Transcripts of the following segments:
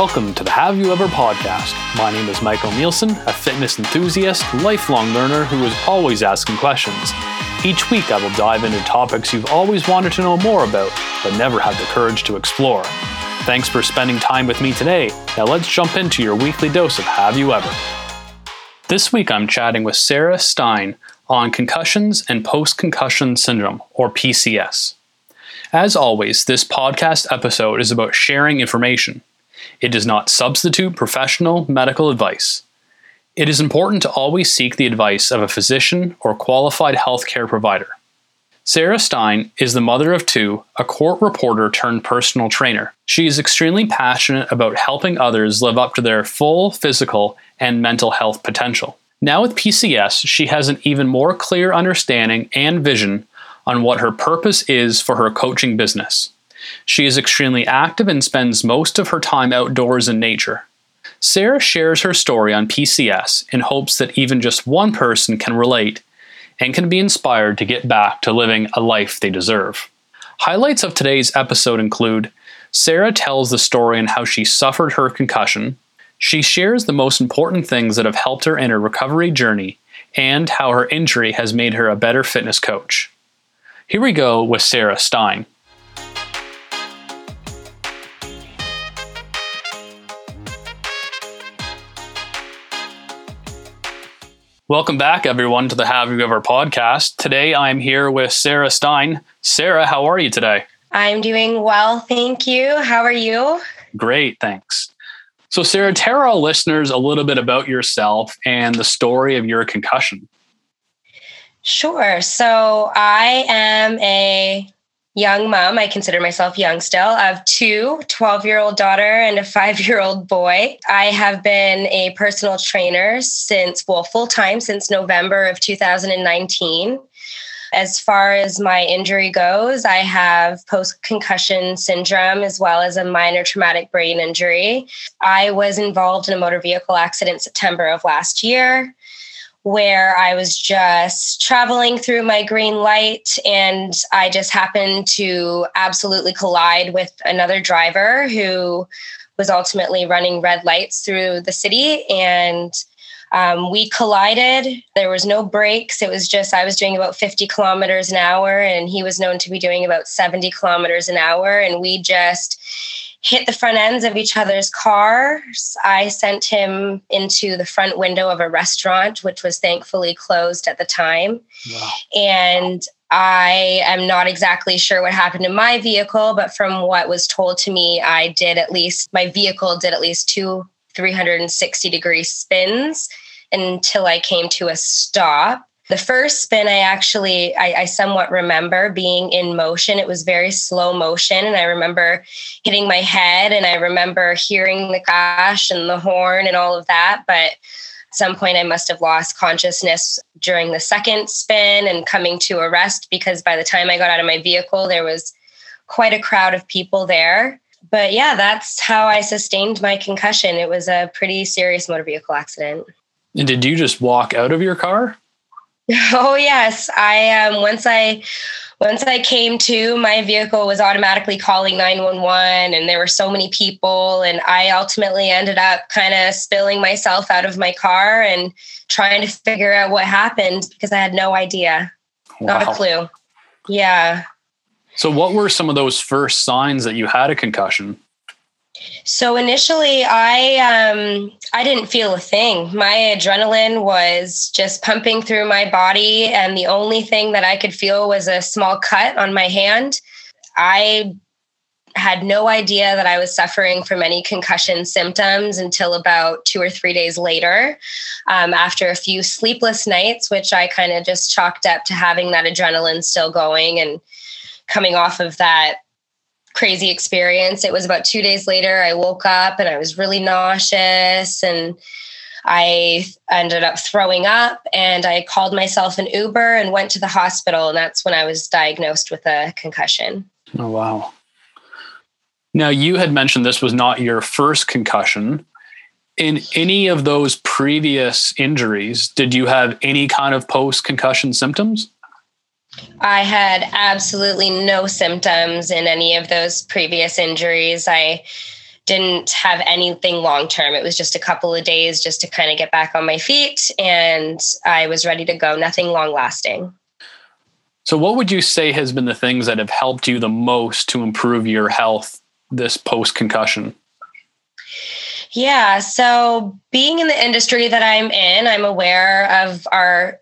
Welcome to the Have You Ever podcast. My name is Michael Nielsen, a fitness enthusiast, lifelong learner who is always asking questions. Each week, I will dive into topics you've always wanted to know more about, but never had the courage to explore. Thanks for spending time with me today. Now, let's jump into your weekly dose of Have You Ever. This week, I'm chatting with Sarah Stein on concussions and post concussion syndrome, or PCS. As always, this podcast episode is about sharing information. It does not substitute professional medical advice. It is important to always seek the advice of a physician or qualified healthcare provider. Sarah Stein is the mother of two, a court reporter turned personal trainer. She is extremely passionate about helping others live up to their full physical and mental health potential. Now, with PCS, she has an even more clear understanding and vision on what her purpose is for her coaching business. She is extremely active and spends most of her time outdoors in nature. Sarah shares her story on PCS in hopes that even just one person can relate and can be inspired to get back to living a life they deserve. Highlights of today's episode include Sarah tells the story on how she suffered her concussion. She shares the most important things that have helped her in her recovery journey and how her injury has made her a better fitness coach. Here we go with Sarah Stein. Welcome back, everyone, to the Have You Ever podcast. Today I'm here with Sarah Stein. Sarah, how are you today? I'm doing well, thank you. How are you? Great, thanks. So, Sarah, tell our listeners a little bit about yourself and the story of your concussion. Sure. So, I am a young mom. I consider myself young still. I have two 12 year old daughter and a five year old boy. I have been a personal trainer since, well, full time since November of 2019. As far as my injury goes, I have post concussion syndrome as well as a minor traumatic brain injury. I was involved in a motor vehicle accident September of last year where I was just traveling through my green light and I just happened to absolutely collide with another driver who was ultimately running red lights through the city and um, we collided. There was no brakes. It was just I was doing about 50 kilometers an hour, and he was known to be doing about 70 kilometers an hour. And we just hit the front ends of each other's cars. I sent him into the front window of a restaurant, which was thankfully closed at the time. Wow. And I am not exactly sure what happened to my vehicle, but from what was told to me, I did at least, my vehicle did at least two 360 degree spins until I came to a stop. The first spin, I actually, I, I, somewhat remember being in motion. It was very slow motion. And I remember hitting my head and I remember hearing the crash and the horn and all of that. But at some point, I must have lost consciousness during the second spin and coming to a rest because by the time I got out of my vehicle, there was quite a crowd of people there. But yeah, that's how I sustained my concussion. It was a pretty serious motor vehicle accident. And did you just walk out of your car? Oh yes, I um once I once I came to, my vehicle was automatically calling 911 and there were so many people and I ultimately ended up kind of spilling myself out of my car and trying to figure out what happened because I had no idea. Wow. Not a clue. Yeah. So what were some of those first signs that you had a concussion? So initially, I um, I didn't feel a thing. My adrenaline was just pumping through my body, and the only thing that I could feel was a small cut on my hand. I had no idea that I was suffering from any concussion symptoms until about two or three days later, um, after a few sleepless nights, which I kind of just chalked up to having that adrenaline still going and coming off of that crazy experience. It was about two days later, I woke up and I was really nauseous and I ended up throwing up and I called myself an Uber and went to the hospital. And that's when I was diagnosed with a concussion. Oh, wow. Now, you had mentioned this was not your first concussion. In any of those previous injuries, did you have any kind of post concussion symptoms? I had absolutely no symptoms in any of those previous injuries. I didn't have anything long term. It was just a couple of days just to kind of get back on my feet. And I was ready to go, nothing long lasting. So, what would you say has been the things that have helped you the most to improve your health this post concussion? Yeah. So, being in the industry that I'm in, I'm aware of our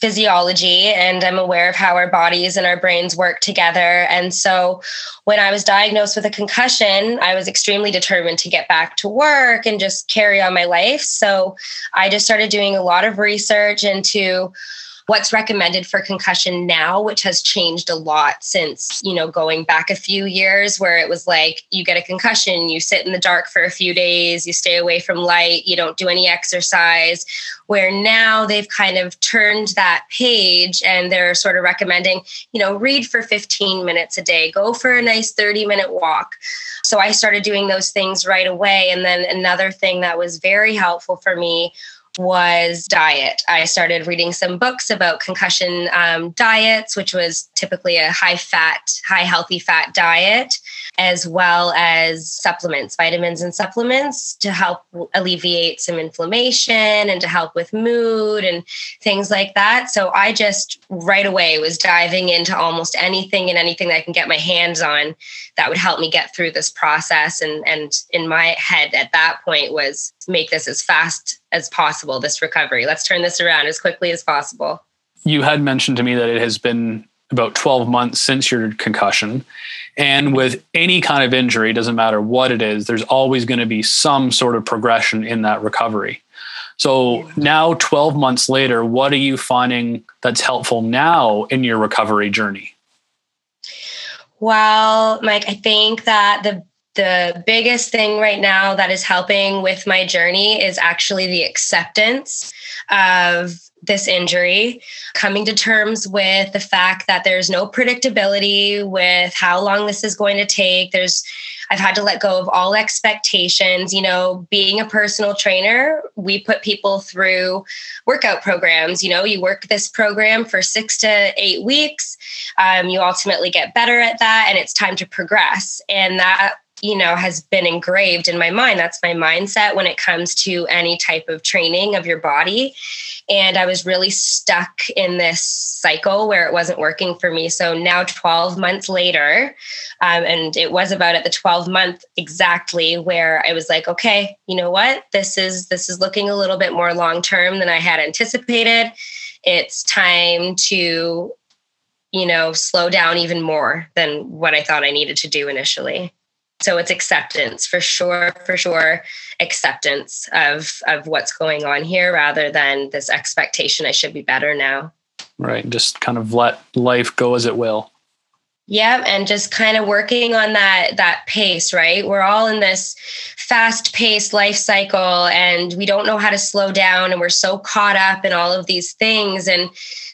physiology and I'm aware of how our bodies and our brains work together. And so when I was diagnosed with a concussion, I was extremely determined to get back to work and just carry on my life. So I just started doing a lot of research into what's recommended for concussion now, which has changed a lot since, you know, going back a few years where it was like you get a concussion, you sit in the dark for a few days, you stay away from light, you don't do any exercise. Where now they've kind of turned that page and they're sort of recommending, you know, read for 15 minutes a day, go for a nice 30 minute walk. So I started doing those things right away. And then another thing that was very helpful for me was diet. I started reading some books about concussion um, diets, which was typically a high fat, high healthy fat diet, as well as supplements, vitamins and supplements to help alleviate some inflammation and to help with mood and things like that. So I just right away was diving into almost anything and anything that I can get my hands on that would help me get through this process. And, and in my head at that point was make this as fast as possible, this recovery. Let's turn this around as quickly as possible. You had mentioned to me that it has been about 12 months since your concussion. And with any kind of injury, doesn't matter what it is, there's always going to be some sort of progression in that recovery. So now, 12 months later, what are you finding that's helpful now in your recovery journey? Well, Mike, I think that the the biggest thing right now that is helping with my journey is actually the acceptance of this injury, coming to terms with the fact that there's no predictability with how long this is going to take. There's I've had to let go of all expectations. You know, being a personal trainer, we put people through workout programs. You know, you work this program for six to eight weeks. Um, you ultimately get better at that, and it's time to progress. And that you know has been engraved in my mind. That's my mindset when it comes to any type of training of your body. And i was really stuck in this cycle where it wasn't working for me. So now 12 months later um, and it was about at the 12 month exactly where i was like okay you know what? This is this is looking a little bit more long term than i had anticipated. It's time to you know slow down even more than what i thought i needed to do initially so it's acceptance for sure for sure acceptance of of what's going on here rather than this expectation i should be better now. Right just kind of let life go as it will. Yeah and just kind of working on that that pace right? We're all in this fast paced life cycle and we don't know how to slow down and we're so caught up in all of these things and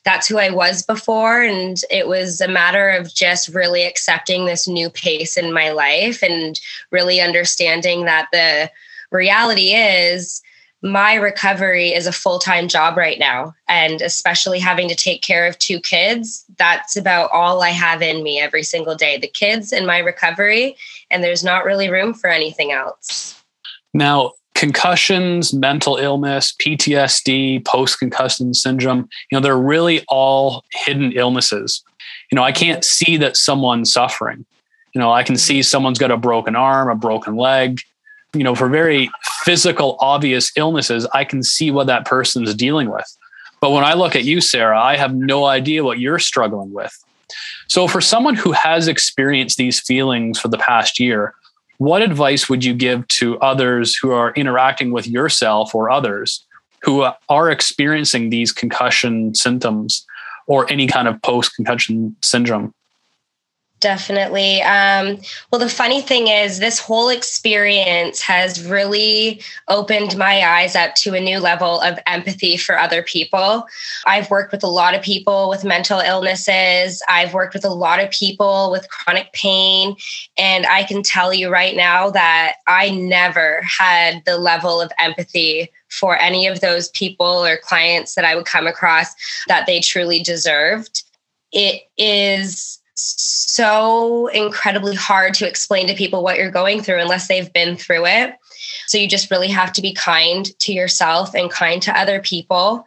that's who I was before. And it was a matter of just really accepting this new pace in my life and really understanding that the reality is my recovery is a full time job right now. And especially having to take care of two kids, that's about all I have in me every single day the kids and my recovery. And there's not really room for anything else. Now, concussions, mental illness, PTSD, post concussion syndrome, you know, they're really all hidden illnesses. You know, I can't see that someone's suffering. You know, I can see someone's got a broken arm, a broken leg. You know, for very physical, obvious illnesses, I can see what that person's dealing with. But when I look at you, Sarah, I have no idea what you're struggling with. So, for someone who has experienced these feelings for the past year, what advice would you give to others who are interacting with yourself or others who are experiencing these concussion symptoms or any kind of post concussion syndrome? Definitely. Um, well, the funny thing is, this whole experience has really opened my eyes up to a new level of empathy for other people. I've worked with a lot of people with mental illnesses, I've worked with a lot of people with chronic pain. And I can tell you right now that I never had the level of empathy for any of those people or clients that I would come across that they truly deserved. It is so incredibly hard to explain to people what you're going through unless they've been through it. So you just really have to be kind to yourself and kind to other people.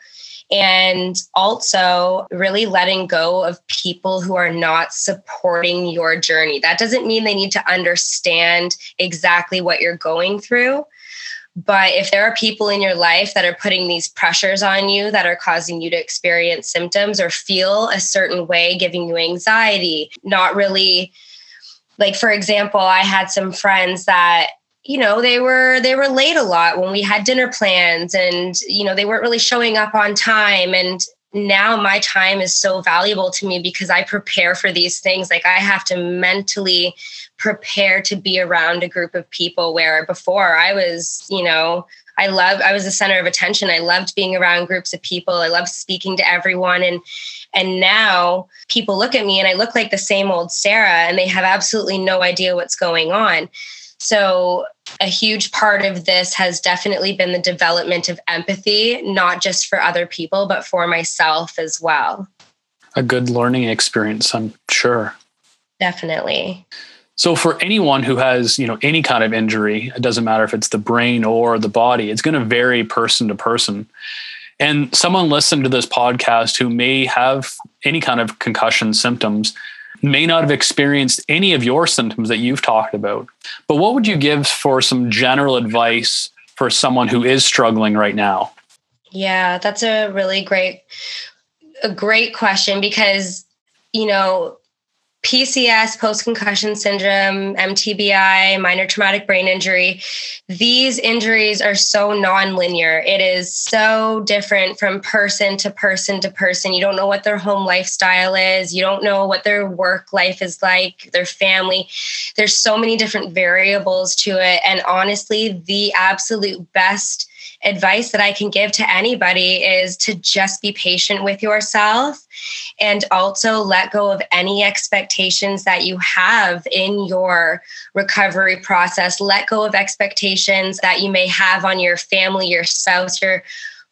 And also, really letting go of people who are not supporting your journey. That doesn't mean they need to understand exactly what you're going through, but if there are people in your life that are putting these pressures on you that are causing you to experience symptoms or feel a certain way, giving you anxiety, not really like for example, I had some friends that you know they were they were late a lot when we had dinner plans and you know they weren't really showing up on time and now my time is so valuable to me because I prepare for these things. Like I have to mentally prepare to be around a group of people where before I was, you know, I love I was the center of attention. I loved being around groups of people. I loved speaking to everyone and and now people look at me and I look like the same old Sarah and they have absolutely no idea what's going on. So, a huge part of this has definitely been the development of empathy, not just for other people, but for myself as well. A good learning experience, I'm sure. Definitely. So for anyone who has, you know, any kind of injury, it doesn't matter if it's the brain or the body, it's going to vary person to person. And someone listening to this podcast who may have any kind of concussion symptoms may not have experienced any of your symptoms that you've talked about. But what would you give for some general advice for someone who is struggling right now? Yeah, that's a really great a great question because you know, PCS, post concussion syndrome, MTBI, minor traumatic brain injury, these injuries are so non-linear. It is so different from person to person to person. You don't know what their home lifestyle is, you don't know what their work life is like, their family. There's so many different variables to it. And honestly, the absolute best advice that I can give to anybody is to just be patient with yourself and also let go of any expectations that you have in your recovery process. Let go of expectations that you may have on your family, your spouse, your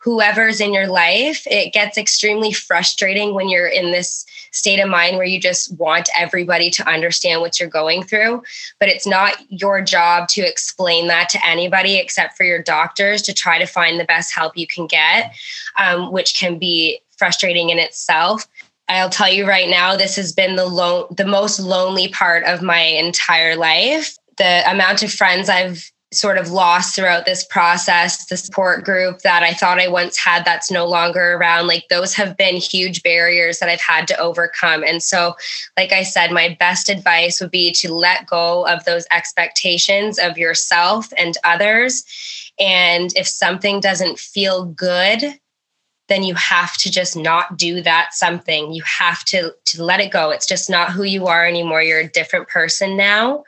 whoever's in your life. It gets extremely frustrating when you're in this state of mind where you just want everybody to understand what you're going through. But it's not your job to explain that to anybody except for your doctors to try to find the best help you can get, um, which can be frustrating in itself. I'll tell you right now, this has been the lo- the most lonely part of my entire life. The amount of friends I've sort of lost throughout this process the support group that i thought i once had that's no longer around like those have been huge barriers that i've had to overcome. And so like i said my best advice would be to let go of those expectations of yourself and others. And if something doesn't feel good then you have to just not do that something. You have to to let it go. It's just not who you are anymore. You're a different person now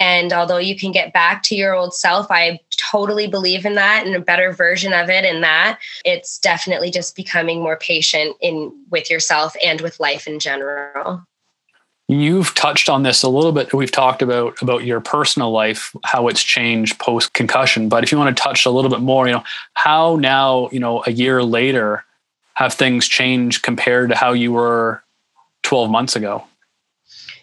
and although you can get back to your old self, I totally believe in that and a better version of it. And that it's definitely just becoming more patient in with yourself and with life in general. You've touched on this a little bit. We've talked about about your personal life, how it's changed post concussion. But if you want to touch a little bit more, you know, how now, you know, a year later, have things changed compared to how you were 12 months ago?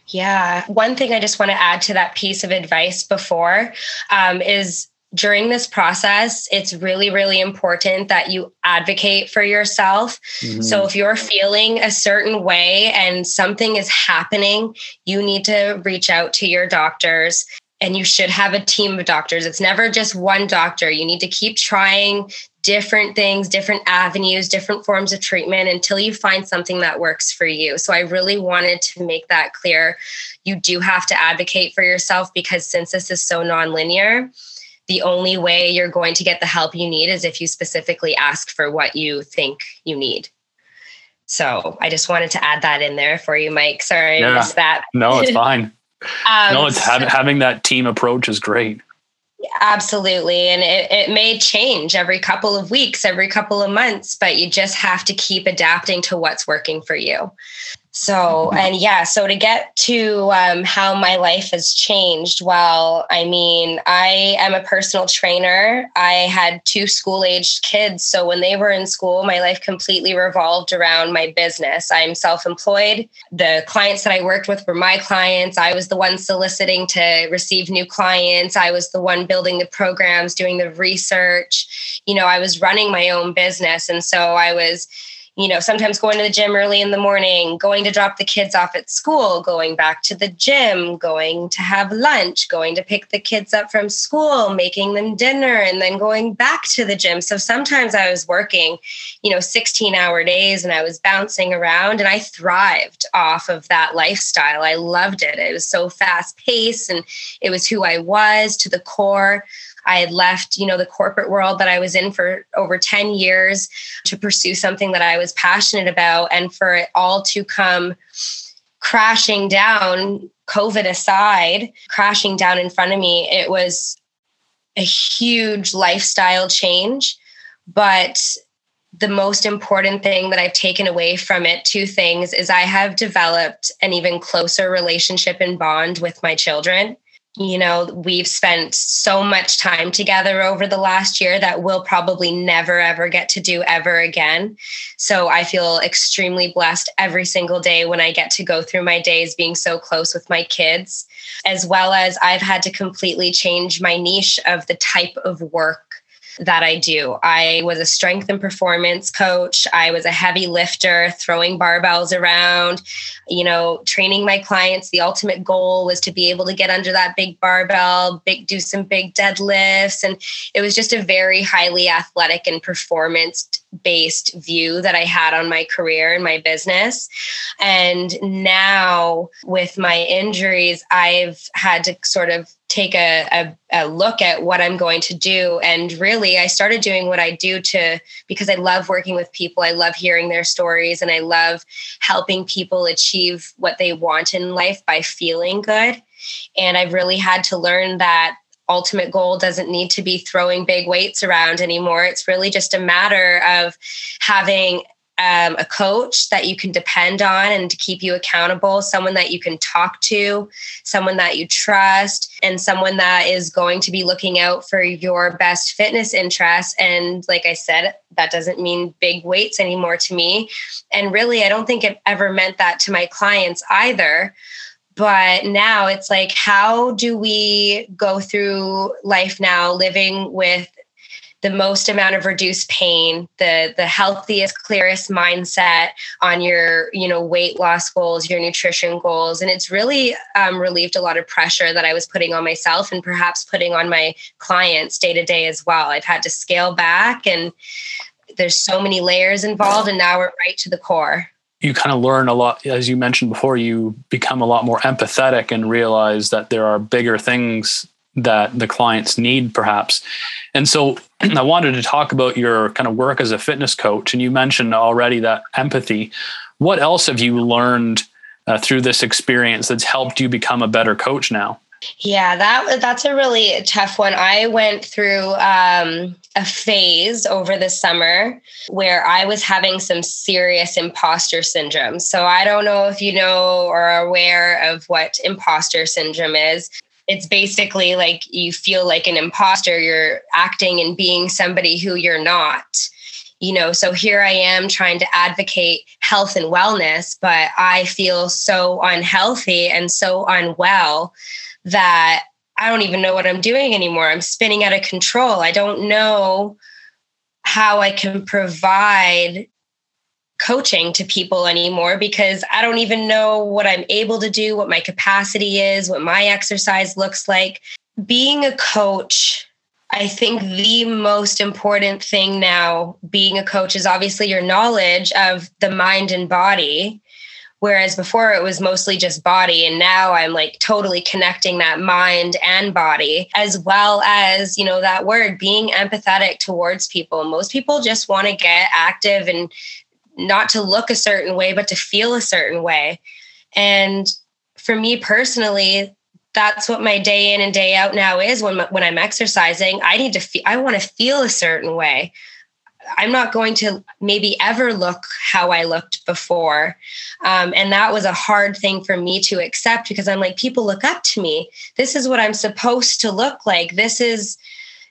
Yeah. One thing I just want to add to that piece of advice before um, is during this process, it's really, really important that you advocate for yourself. Mm-hmm. So, if you're feeling a certain way and something is happening, you need to reach out to your doctors and you should have a team of doctors. It's never just one doctor. You need to keep trying different things, different avenues, different forms of treatment until you find something that works for you. So I really wanted to make that clear. You do have to advocate for yourself because since this is so nonlinear, the only way you're going to get the help you need is if you specifically ask for what you think you need. So I just wanted to add that in there for you, Mike. Sorry, yeah. I missed that. no, it's fine. Um, no, it's having, having that team approach is great. Absolutely. And it, it may change every couple of weeks, every couple of months, but you just have to keep adapting to what's working for you. So, and yeah, so to get to um, how my life has changed, well, I mean, I am a personal trainer. I had two school aged kids. So when they were in school, my life completely revolved around my business. I'm self employed. The clients that I worked with were my clients. I was the one soliciting to receive new clients. I was the one building the programs, doing the research. You know, I was running my own business. And so I was, you know, sometimes going to the gym early in the morning, going to drop the kids off at school, going back to the gym, going to have lunch, going to pick the kids up from school, making them dinner, and then going back to the gym. So sometimes I was working, you know, 16 hour days and I was bouncing around and I thrived off of that lifestyle. I loved it. It was so fast paced and it was who I was to the core. I had left, you know, the corporate world that I was in for over 10 years to pursue something that I was passionate about and for it all to come crashing down, COVID aside, crashing down in front of me. It was a huge lifestyle change, but the most important thing that I've taken away from it, two things, is I have developed an even closer relationship and bond with my children you know, we've spent so much time together over the last year that we'll probably never, ever get to do ever again. So I feel extremely blessed every single day when I get to go through my days being so close with my kids, as well as I've had to completely change my niche of the type of work that I do. I was a strength and performance coach. I was a heavy lifter, throwing barbells around, you know, training my clients. The ultimate goal was to be able to get under that big barbell, big do some big deadlifts and it was just a very highly athletic and performance based view that I had on my career and my business. And now with my injuries, I've had to sort of take a, a, a, look at what I'm going to do. And really, I started doing what I do to because I love working with people. I love hearing their stories and I love helping people achieve what they want in life by feeling good. And I've really had to learn that ultimate goal doesn't need to be throwing big weights around anymore. It's really just a matter of having um, a coach that you can depend on and to keep you accountable, someone that you can talk to, someone that you trust, and someone that is going to be looking out for your best fitness interests. And like I said, that doesn't mean big weights anymore to me. And really, I don't think it ever meant that to my clients either but now it's like how do we go through life now living with the most amount of reduced pain the the healthiest clearest mindset on your you know weight loss goals your nutrition goals? And it's really um, relieved a lot of pressure that i was putting on myself and perhaps putting on my clients day to day as well. I've had to scale back and there's so many layers involved and now we're right to the core you kind of learn a lot as you mentioned before you become a lot more empathetic and realize that there are bigger things that the clients need perhaps. And so i wanted to talk about your kind of work as a fitness coach and you mentioned already that empathy. What else have you learned uh, through this experience that's helped you become a better coach now yeah, that that's a really tough one. I went through um, a phase over the summer where I was having some serious imposter syndrome. So I don't know if you know or are aware of what imposter syndrome is. It's basically like you feel like an imposter. You're acting and being somebody who you're not you know so here i am trying to advocate health and wellness but i feel so unhealthy and so unwell that I don't even know what I'm doing anymore. I'm spinning out of control. I don't know how I can provide coaching to people anymore because I don't even know what I'm able to do, what my capacity is, what my exercise looks like. Being a coach, I think the most important thing now, being a coach, is obviously your knowledge of the mind and body Whereas before it was mostly just body. And now I'm like totally connecting that mind and body, as well as, you know, that word being empathetic towards people. Most people just want to get active and not to look a certain way, but to feel a certain way. And for me personally, that's what my day in and day out now is when when I'm exercising. I need to feel I want to feel a certain way I'm not going to maybe ever look how I looked before. Um, and that was a hard thing for me to accept because I'm like, people look up to me. This is what I'm supposed to look like. This is,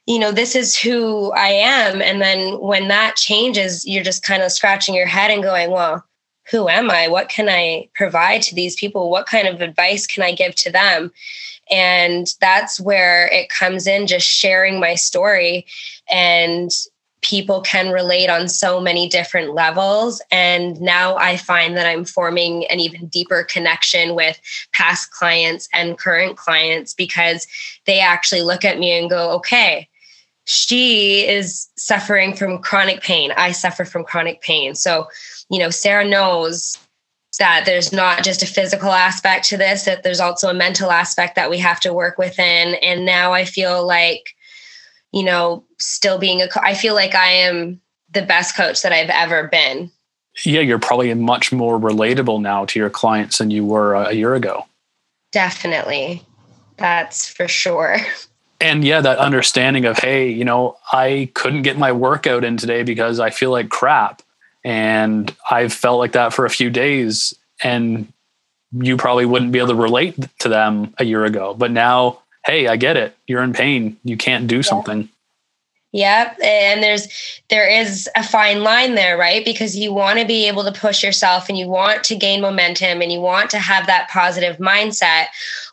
you know, this is who I am. And then when that changes, you're just kind of scratching your head and going, well, who am I? What can I provide to these people? What kind of advice can I give to them? And that's where it comes in just sharing my story. And people can relate on so many different levels. And now I find that I'm forming an even deeper connection with past clients and current clients because they actually look at me and go, okay, she is suffering from chronic pain. I suffer from chronic pain. So, you know, Sarah knows that there's not just a physical aspect to this, that there's also a mental aspect that we have to work within. And now I feel like, you know, still being a, co- I feel like I am the best coach that I've ever been. Yeah, you're probably much more relatable now to your clients than you were a year ago. Definitely. That's for sure. And yeah, that understanding of, hey, you know, I couldn't get my workout in today because I feel like crap and I've felt like that for a few days. And you probably wouldn't be able to relate to them a year ago. But now, hey, I get it. You're in pain. You can't do something. Yep. And there's there is a fine line there, right? Because you want to be able to push yourself and you want to gain momentum and you want to have that positive mindset,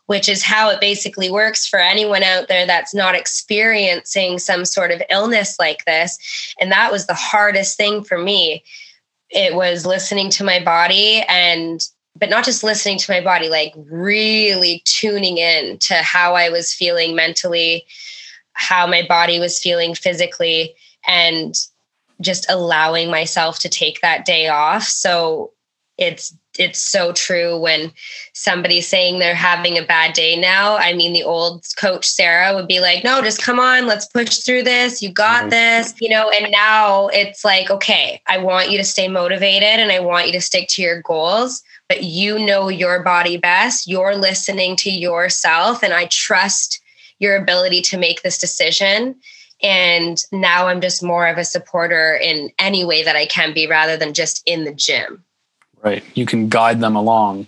which is how it basically works for anyone out there that's not experiencing some sort of illness like this. And that was the hardest thing for me it was listening to my body and but not just listening to my body like really tuning in to how i was feeling mentally how my body was feeling physically and just allowing myself to take that day off. So it's it's so true when somebody's saying they're having a bad day now. I mean, the old coach Sarah would be like, no, just come on, let's push through this. You got mm-hmm. this, you know, and now it's like, okay, I want you to stay motivated and I want you to stick to your goals, but you know your body best. You're listening to yourself, and I trust your ability to make this decision. And now I'm just more of a supporter in any way that I can be rather than just in the gym. Right. You can guide them along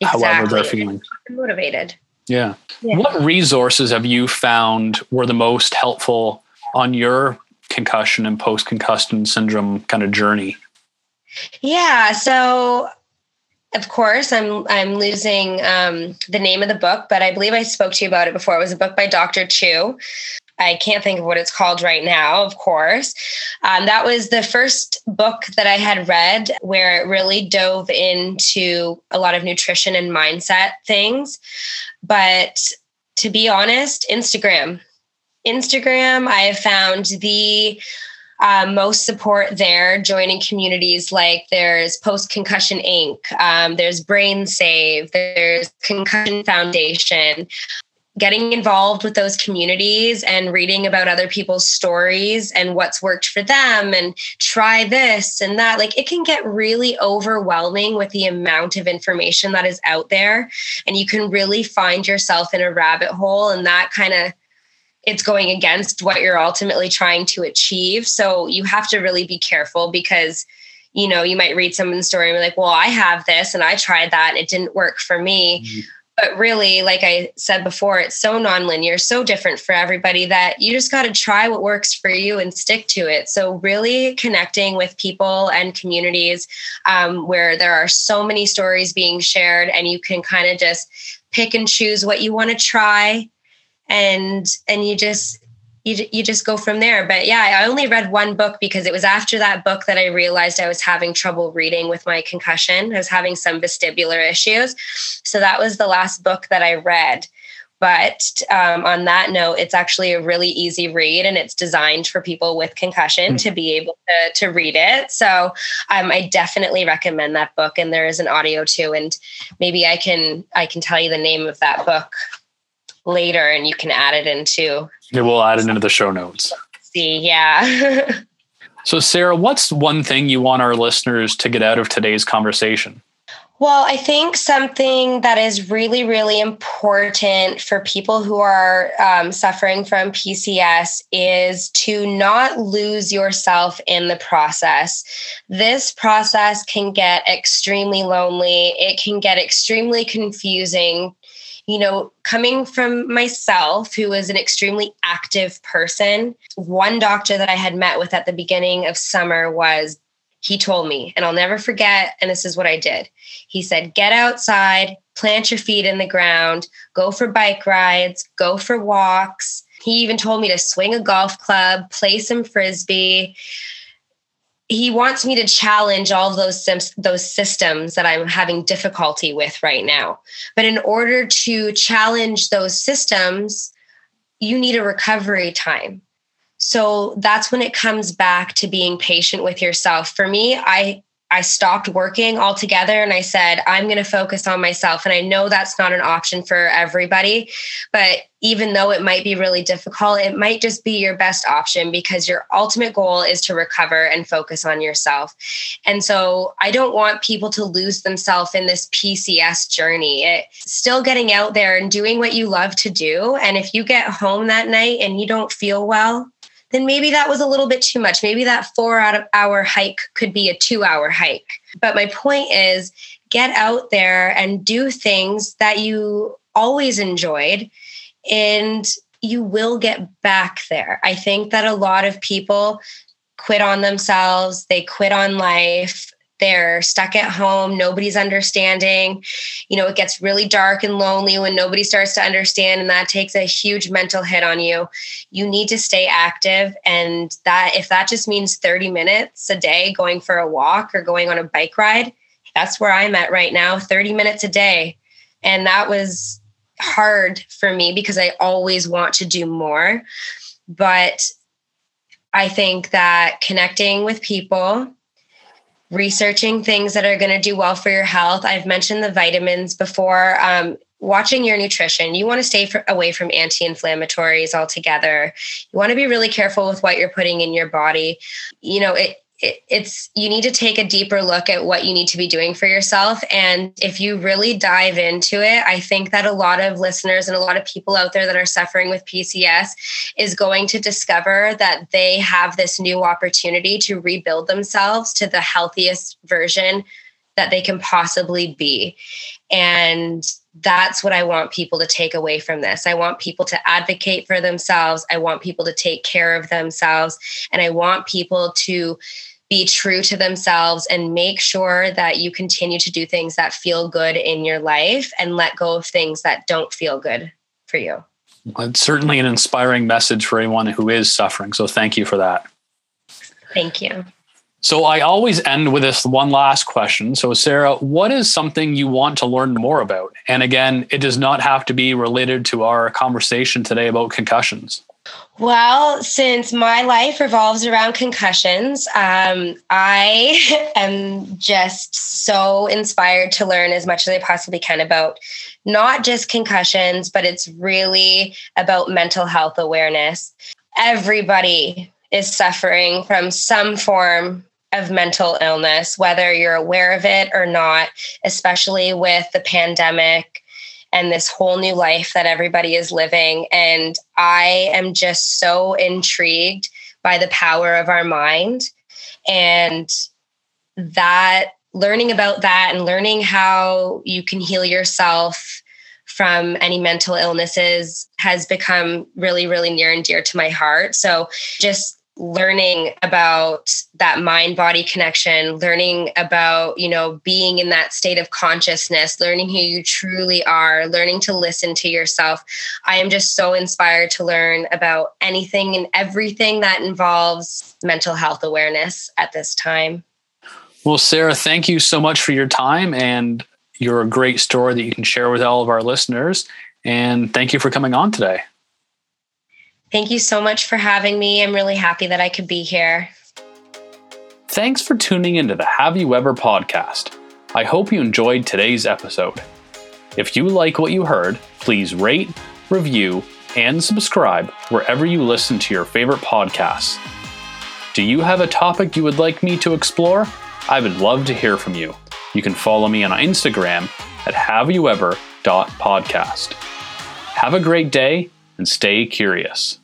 exactly. however they're feeling. Motivated. Yeah. yeah. What resources have you found were the most helpful on your concussion and post concussion syndrome kind of journey? Yeah. So of course i'm i'm losing um, the name of the book but i believe i spoke to you about it before it was a book by dr chu I can't think of what it's called right now, of course. Um, that was the first book that I had read where it really dove into a lot of nutrition and mindset things. But to be honest, Instagram. Instagram, I have found the uh, most support there, joining communities like there's Post Concussion Inc., um, there's Brain Save, there's Concussion Foundation getting involved with those communities and reading about other people's stories and what's worked for them and try this and that like it can get really overwhelming with the amount of information that is out there. And you can really find yourself in a rabbit hole and that kind of it's going against what you're ultimately trying to achieve. So you have to really be careful because you know you might read someone's story and be like well i have this and i tried that and it didn't work for me. Mm-hmm but really like i said before it's so nonlinear so different for everybody that you just got to try what works for you and stick to it. So really connecting with people and communities um, where there are so many stories being shared and you can kind of just pick and choose what you want to try and and you just you, you just go from there. But yeah, I only read one book because it was after that book that I realized I was having trouble reading with my concussion. I was having some vestibular issues. So that was the last book that I read. But um, on that note, it's actually a really easy read and it's designed for people with concussion mm. to be able to, to read it. So um, I definitely recommend that book. And there is an audio too. And maybe I can I can tell you the name of that book later and you can add it into yeah, we'll add it into the show notes. See, yeah. so, Sarah, what's one thing you want our listeners to get out of today's conversation? Well, I think something that is really, really important for people who are um, suffering from PCS is to not lose yourself in the process. This process can get extremely lonely, it can get extremely confusing. You know, coming from myself, who is an extremely active person, one doctor that I had met with at the beginning of summer was he told me, and I'll never forget, and this is what I did. He said, Get outside, plant your feet in the ground, go for bike rides, go for walks. He even told me to swing a golf club, play some frisbee. He wants me to challenge all those those systems that I'm having difficulty with right now. But in order to challenge those systems, you need a recovery time so that's when it comes back to being patient with yourself. For me, I I stopped working altogether and I said, I'm going to focus on myself. And I know that's not an option for everybody, but even though it might be really difficult, it might just be your best option because your ultimate goal is to recover and focus on yourself. And so I don't want people to lose themselves in this PCS journey. It's still getting out there and doing what you love to do. And if you get home that night and you don't feel well, then maybe that was a little bit too much. Maybe that four out of hour hike could be a two hour hike. But my point is get out there and do things that you always enjoyed and you will get back there. I think that a lot of people quit on themselves, they quit on life, they're stuck at home nobody's understanding. You know it gets really dark and lonely when nobody starts to understand and that takes a huge mental hit on you. You need to stay active and that if that just means 30 minutes a day going for a walk or going on a bike ride that's where i'm at right now 30 minutes a day. And that was hard for me because i always want to do more. But i think that connecting with people researching things that are going to do well for your health. I've mentioned the vitamins before. Um, watching your nutrition. You want to stay for, away from anti inflammatories altogether. You want to be really careful with what you're putting in your body. You know, it, it, it's you need to take a deeper look at what you need to be doing for yourself. And if you really dive into it i think that a lot of listeners and a lot of people out there that are suffering with pcs is going to discover that they have this new opportunity to rebuild themselves to the healthiest version that they can possibly be. And that's what I want people to take away from this. I want people to advocate for themselves. I want people to take care of themselves. And I want people to be true to themselves and make sure that you continue to do things that feel good in your life and let go of things that don't feel good for you. It's certainly an inspiring message for anyone who is suffering. So thank you for that. Thank you. So I always end with this one last question. So, Sarah, what is something you want to learn more about? And again, it does not have to be related to our conversation today about concussions. Well, since my life revolves around concussions, um, I am just so inspired to learn as much as I possibly can about not just concussions, but it's really about mental health awareness. Everybody is suffering from some form of mental illness, whether you're aware of it or not, especially with the pandemic and this whole new life that everybody is living. And I am just so intrigued by the power of our mind and that learning about that and learning how you can heal yourself from any mental illnesses has become really, really near and dear to my heart. So just learning about that mind body connection learning about you know being in that state of consciousness learning who you truly are learning to listen to yourself. I am just so inspired to learn about anything and everything that involves mental health awareness at this time. Well sarah thank you so much for your time and you're a great story that you can share with all of our listeners and thank you for coming on today Thank you so much for having me. I'm really happy that I could be here. Thanks for tuning into the Have You Ever podcast. I hope you enjoyed today's episode. If you like what you heard, please rate, review, and subscribe wherever you listen to your favorite podcasts. Do you have a topic you would like me to explore? I would love to hear from you. You can follow me on Instagram at haveyouever.podcast. Have a great day and stay curious.